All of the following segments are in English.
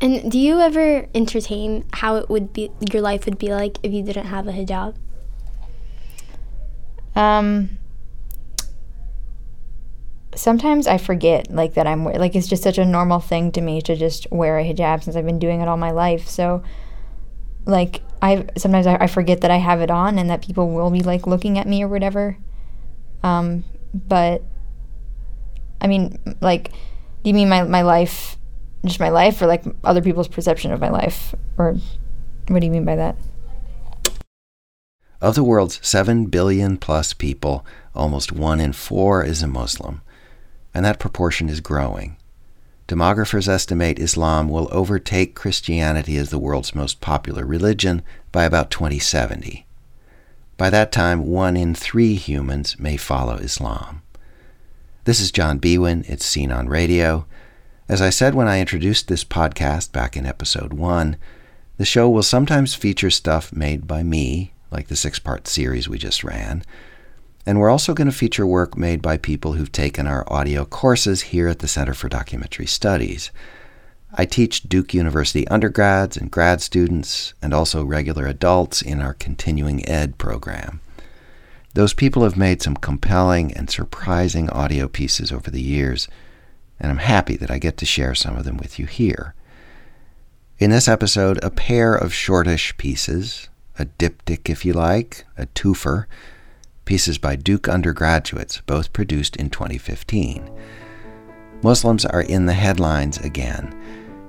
And do you ever entertain how it would be your life would be like if you didn't have a hijab? Um sometimes I forget like that I'm like it's just such a normal thing to me to just wear a hijab since I've been doing it all my life. So like I sometimes I, I forget that I have it on and that people will be like looking at me or whatever. Um, but I mean, like, do you mean my my life, just my life, or like other people's perception of my life, or what do you mean by that? Of the world's 7 billion plus people, almost one in four is a Muslim and that proportion is growing. Demographers estimate Islam will overtake Christianity as the world's most popular religion by about 2070. By that time, one in three humans may follow Islam. This is John Biewen. It's Scene on Radio. As I said when I introduced this podcast back in episode one, the show will sometimes feature stuff made by me, like the six part series we just ran, and we're also going to feature work made by people who've taken our audio courses here at the Center for Documentary Studies. I teach Duke University undergrads and grad students, and also regular adults in our continuing ed program. Those people have made some compelling and surprising audio pieces over the years, and I'm happy that I get to share some of them with you here. In this episode, a pair of shortish pieces, a diptych if you like, a twofer, pieces by Duke undergraduates, both produced in 2015. Muslims are in the headlines again,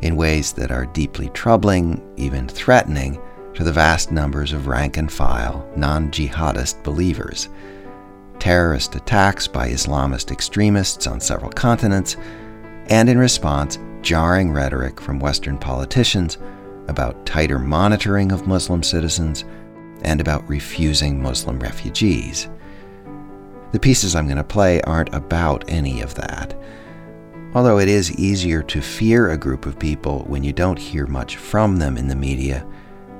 in ways that are deeply troubling, even threatening, to the vast numbers of rank and file, non jihadist believers. Terrorist attacks by Islamist extremists on several continents, and in response, jarring rhetoric from Western politicians about tighter monitoring of Muslim citizens and about refusing Muslim refugees. The pieces I'm going to play aren't about any of that. Although it is easier to fear a group of people when you don't hear much from them in the media,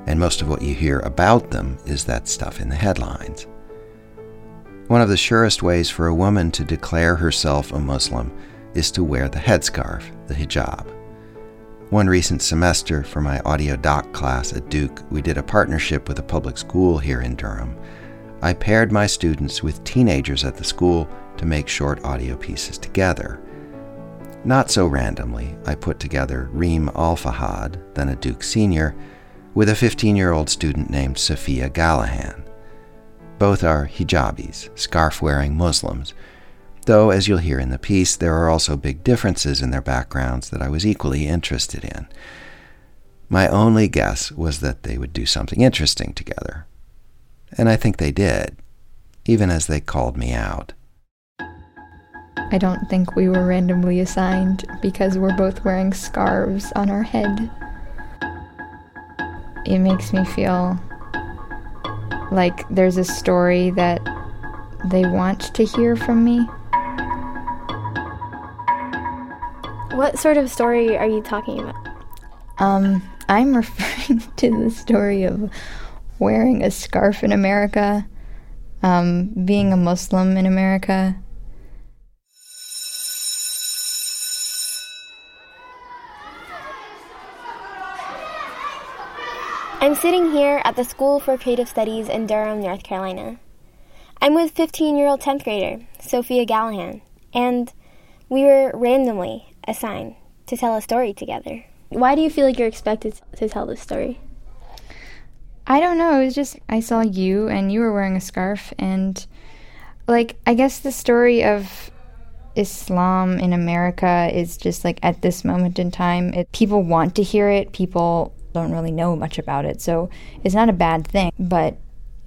and most of what you hear about them is that stuff in the headlines. One of the surest ways for a woman to declare herself a Muslim is to wear the headscarf, the hijab. One recent semester for my audio doc class at Duke, we did a partnership with a public school here in Durham. I paired my students with teenagers at the school to make short audio pieces together. Not so randomly, I put together Reem Alfahad, then a Duke senior, with a 15 year old student named Sophia Gallahan. Both are hijabis, scarf wearing Muslims Though, as you'll hear in the piece, there are also big differences in their backgrounds that I was equally interested in. My only guess was that they would do something interesting together. And I think they did, even as they called me out. I don't think we were randomly assigned because we're both wearing scarves on our head. It makes me feel like there's a story that they want to hear from me. What sort of story are you talking about? Um, I'm referring to the story of wearing a scarf in America, um, being a Muslim in America. I'm sitting here at the School for Creative Studies in Durham, North Carolina. I'm with 15 year old 10th grader, Sophia Gallahan, and we were randomly assigned to tell a story together. Why do you feel like you're expected to tell this story? I don't know. It was just I saw you and you were wearing a scarf and like I guess the story of Islam in America is just like at this moment in time, it, people want to hear it. People don't really know much about it. So it's not a bad thing, but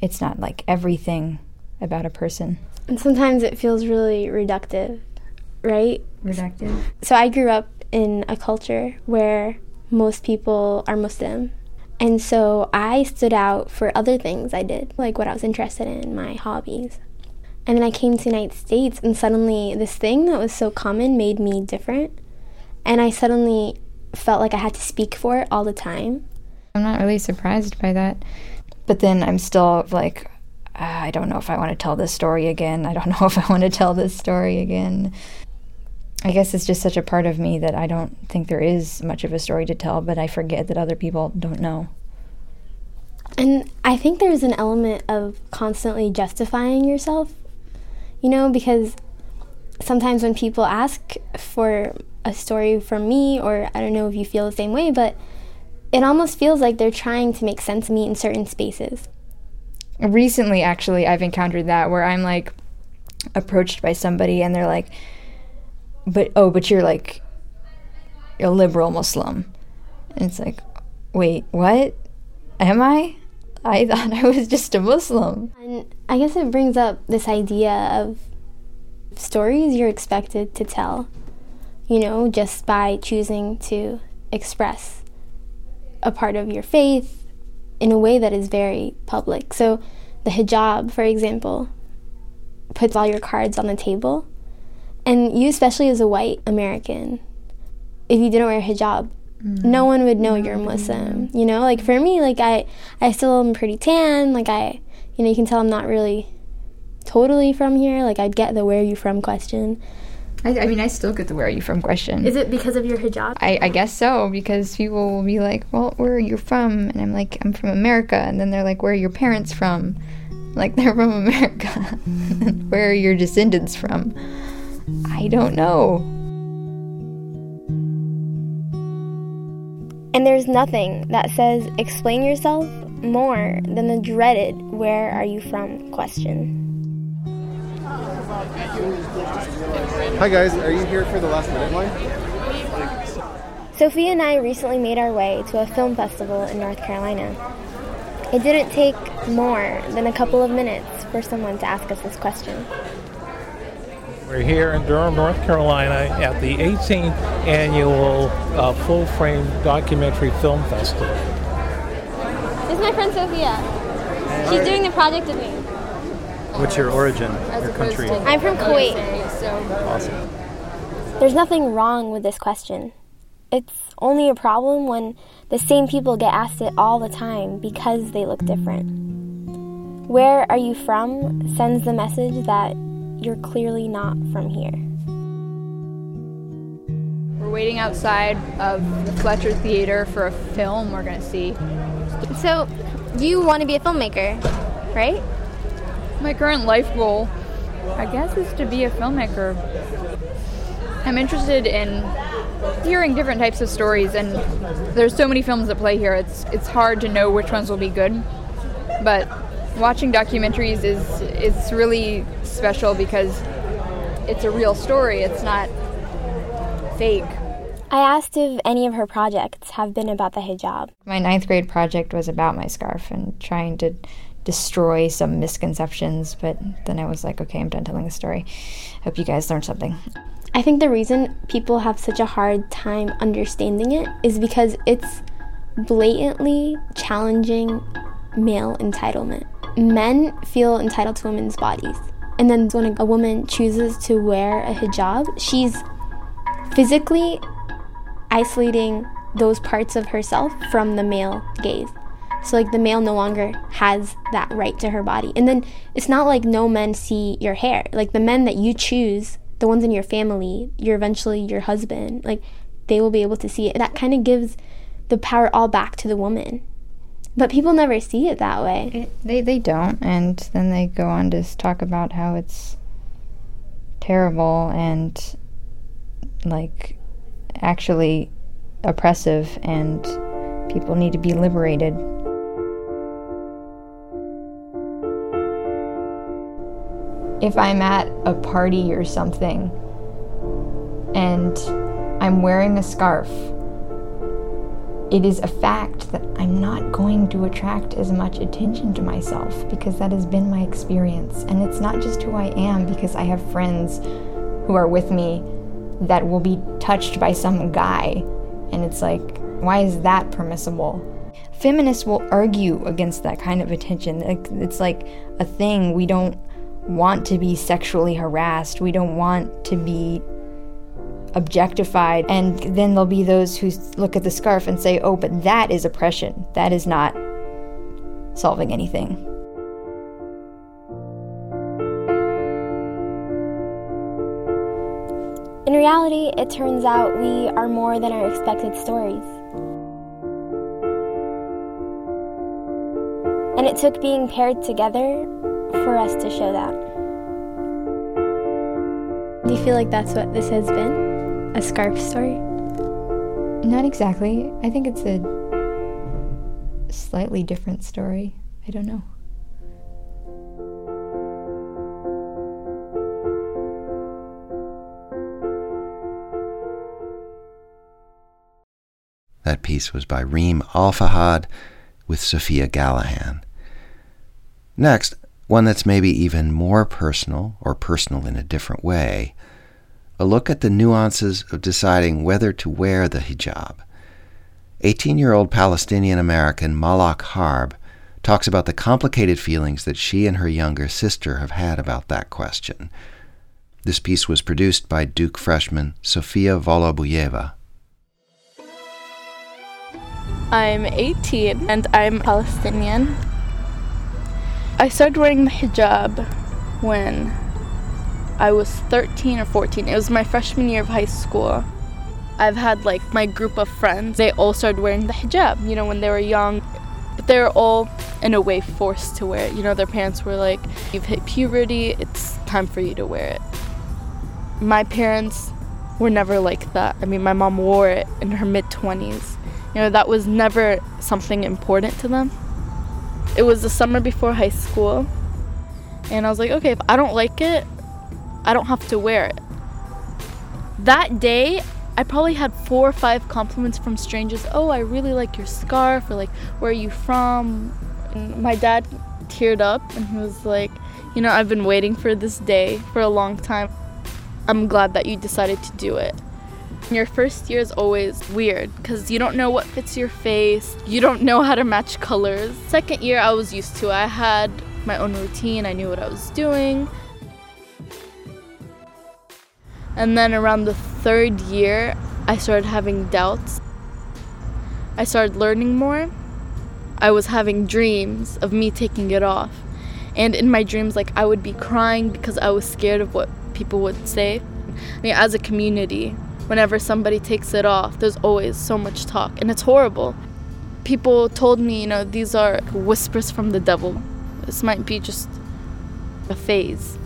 it's not like everything about a person. And sometimes it feels really reductive right? Reductive. So I grew up in a culture where most people are Muslim. And so I stood out for other things I did, like what I was interested in, my hobbies. And then I came to the United States, and suddenly this thing that was so common made me different. And I suddenly felt like I had to speak for it all the time. I'm not really surprised by that. But then I'm still like, uh, I don't know if I want to tell this story again. I don't know if I want to tell this story again. I guess it's just such a part of me that I don't think there is much of a story to tell, but I forget that other people don't know. And I think there's an element of constantly justifying yourself, you know, because sometimes when people ask for a story from me, or I don't know if you feel the same way, but it almost feels like they're trying to make sense of me in certain spaces. Recently, actually, I've encountered that where I'm like approached by somebody and they're like, but oh, but you're like a liberal Muslim. And it's like, wait, what? Am I? I thought I was just a Muslim. And I guess it brings up this idea of stories you're expected to tell, you know, just by choosing to express a part of your faith in a way that is very public. So, the hijab, for example, puts all your cards on the table. And you, especially as a white American, if you didn't wear a hijab, mm-hmm. no one would know you're Muslim. You know, like for me, like I, I still am pretty tan. Like I, you know, you can tell I'm not really totally from here. Like I'd get the "Where are you from?" question. I, I, mean, I still get the "Where are you from?" question. Is it because of your hijab? I, I guess so because people will be like, "Well, where are you from?" And I'm like, "I'm from America," and then they're like, "Where are your parents from?" Like they're from America. where are your descendants from? I don't know. And there's nothing that says explain yourself more than the dreaded where are you from question. Hi guys, are you here for the last minute line? Sophia and I recently made our way to a film festival in North Carolina. It didn't take more than a couple of minutes for someone to ask us this question. We're here in Durham, North Carolina at the 18th annual uh, Full Frame Documentary Film Festival. This is my friend Sophia. She's doing the project with me. What's your origin, your country? I'm from Kuwait. Awesome. There's nothing wrong with this question. It's only a problem when the same people get asked it all the time because they look different. Where are you from sends the message that you're clearly not from here. We're waiting outside of the Fletcher Theater for a film we're going to see. So, you want to be a filmmaker, right? My current life goal, I guess, is to be a filmmaker. I'm interested in hearing different types of stories, and there's so many films that play here. It's it's hard to know which ones will be good, but watching documentaries is is really special because it's a real story. It's not fake. I asked if any of her projects have been about the hijab. My ninth grade project was about my scarf and trying to destroy some misconceptions, but then I was like, okay, I'm done telling the story. Hope you guys learned something. I think the reason people have such a hard time understanding it is because it's blatantly challenging male entitlement. Men feel entitled to women's bodies. And then when a woman chooses to wear a hijab, she's physically isolating those parts of herself from the male gaze. So like the male no longer has that right to her body. And then it's not like no men see your hair. Like the men that you choose, the ones in your family, you're eventually your husband, like they will be able to see it. That kind of gives the power all back to the woman. But people never see it that way. It, they they don't and then they go on to talk about how it's terrible and like actually oppressive and people need to be liberated if I'm at a party or something and I'm wearing a scarf, it is a fact that I'm not going to attract as much attention to myself because that has been my experience. And it's not just who I am because I have friends who are with me that will be touched by some guy. And it's like, why is that permissible? Feminists will argue against that kind of attention. It's like a thing we don't want to be sexually harassed. We don't want to be objectified. And then there'll be those who look at the scarf and say, oh, but that is oppression. That is not solving anything. In reality, it turns out we are more than our expected stories. And it took being paired together for us to show that. Do you feel like that's what this has been? A scarf story? Not exactly. I think it's a slightly different story. I don't know. That piece was by Reem Alfahad with Sophia Gallahan. Next, one that's maybe even more personal, or personal in a different way a look at the nuances of deciding whether to wear the hijab. 18 year old Palestinian American Malak Harb talks about the complicated feelings that she and her younger sister have had about that question. This piece was produced by Duke freshman Sofiya Volubuyeva. I'm 18 and I'm Palestinian. I started wearing the hijab when I was 13 or 14. It was my freshman year of high school. I've had like my group of friends, they all started wearing the hijab, you know, when they were young. But they were all, in a way, forced to wear it. You know, their parents were like, you've hit puberty, it's time for you to wear it. My parents were never like that. I mean, my mom wore it in her mid 20s. You know, that was never something important to them. It was the summer before high school, and I was like, okay, if I don't like it, I don't have to wear it. That day, I probably had four or five compliments from strangers. Oh, I really like your scarf, or like, where are you from? And my dad teared up and he was like, You know, I've been waiting for this day for a long time. I'm glad that you decided to do it. Your first year is always weird because you don't know what fits your face, you don't know how to match colors. Second year, I was used to. I had my own routine, I knew what I was doing. And then around the third year, I started having doubts. I started learning more. I was having dreams of me taking it off. And in my dreams, like, I would be crying because I was scared of what people would say. I mean, as a community, whenever somebody takes it off, there's always so much talk, and it's horrible. People told me, you know, these are whispers from the devil. This might be just a phase.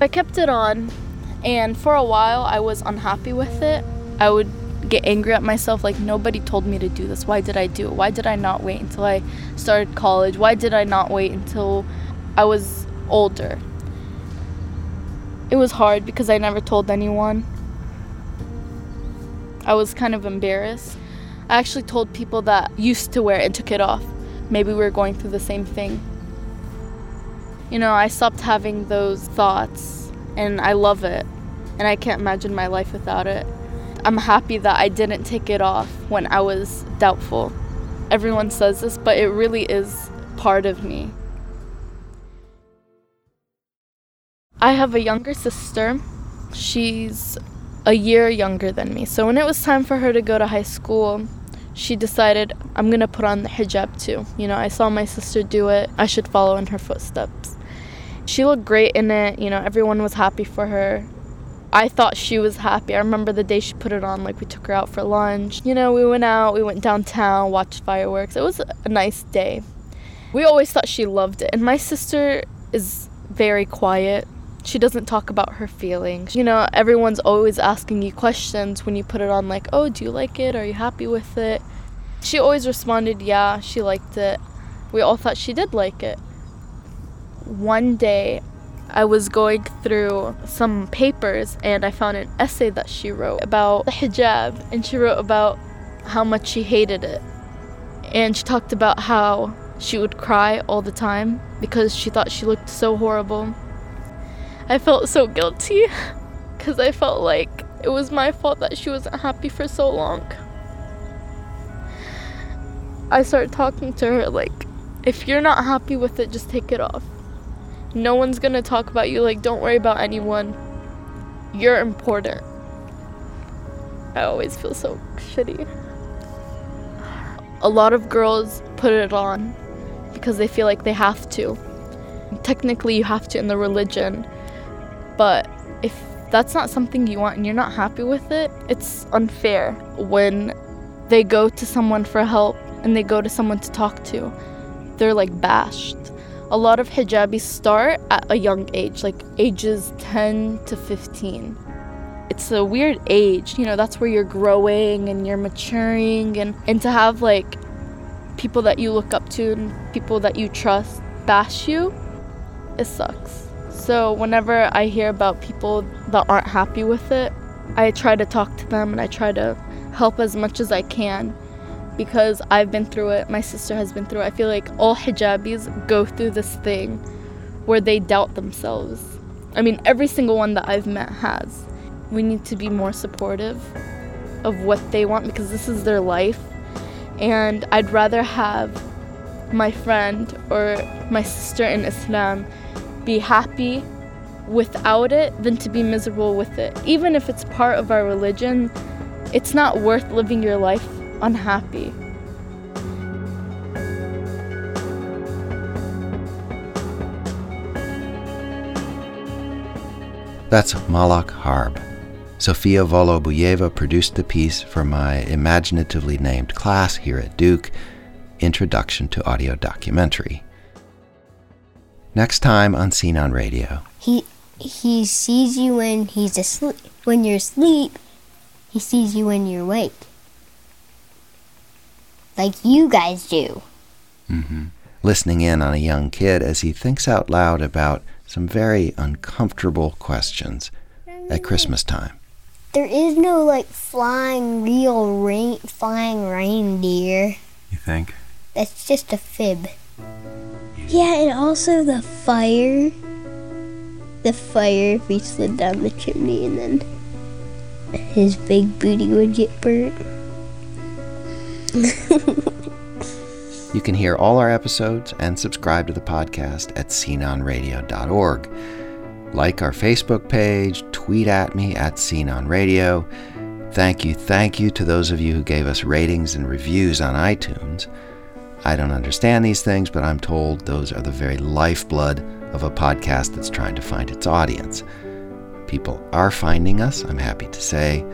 I kept it on, and for a while I was unhappy with it. I would get angry at myself like nobody told me to do this. Why did I do it? Why did I not wait until I started college? Why did I not wait until I was older? It was hard because I never told anyone. I was kind of embarrassed. I actually told people that used to wear it and took it off. Maybe we were going through the same thing. You know, I stopped having those thoughts and I love it. And I can't imagine my life without it. I'm happy that I didn't take it off when I was doubtful. Everyone says this, but it really is part of me. I have a younger sister. She's a year younger than me. So when it was time for her to go to high school, she decided I'm going to put on the hijab too. You know, I saw my sister do it. I should follow in her footsteps. She looked great in it. You know, everyone was happy for her. I thought she was happy. I remember the day she put it on, like we took her out for lunch. You know, we went out, we went downtown, watched fireworks. It was a nice day. We always thought she loved it. And my sister is very quiet. She doesn't talk about her feelings. You know, everyone's always asking you questions when you put it on, like, oh, do you like it? Are you happy with it? She always responded, yeah, she liked it. We all thought she did like it. One day, I was going through some papers and I found an essay that she wrote about the hijab, and she wrote about how much she hated it. And she talked about how she would cry all the time because she thought she looked so horrible. I felt so guilty because I felt like it was my fault that she wasn't happy for so long. I started talking to her like, if you're not happy with it, just take it off. No one's gonna talk about you, like, don't worry about anyone. You're important. I always feel so shitty. A lot of girls put it on because they feel like they have to. Technically, you have to in the religion, but if that's not something you want and you're not happy with it, it's unfair when they go to someone for help and they go to someone to talk to. They're like bashed. A lot of hijabis start at a young age, like ages 10 to 15. It's a weird age, you know, that's where you're growing and you're maturing and, and to have like people that you look up to and people that you trust bash you, it sucks. So whenever I hear about people that aren't happy with it, I try to talk to them and I try to help as much as I can because I've been through it. My sister has been through it. I feel like all hijabis go through this thing where they doubt themselves. I mean, every single one that I've met has. We need to be more supportive of what they want because this is their life. And I'd rather have my friend or my sister in Islam be happy without it than to be miserable with it. Even if it's part of our religion, it's not worth living your life unhappy. That's Malak Harb. Sofiya Volubuyeva produced the piece for my imaginatively named class here at Duke, Introduction to Audio Documentary. Next time on Scene on Radio. He he sees you when he's asleep. When you're asleep, he sees you when you're awake. Like you guys do. Mm-hmm. Listening in on a young kid as he thinks out loud about some very uncomfortable questions at Christmas time. There is no like flying real rain flying reindeer. You think? That's just a fib. Yeah, and also the fire. The fire if he slid down the chimney and then his big booty would get burnt. You can hear all our episodes and subscribe to the podcast at sceneonradio.org. Like our Facebook page, tweet at me at sceneonradio. Thank you, thank you to those of you who gave us ratings and reviews on iTunes. I don't understand these things, but I'm told those are the very lifeblood of a podcast that's trying to find its audience. People are finding us, I'm happy to say,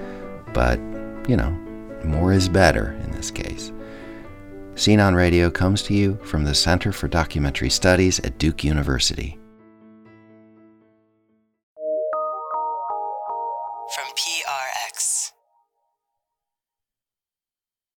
but, you know, more is better in this case. Scene on Radio comes to you from the Center for Documentary Studies at Duke University.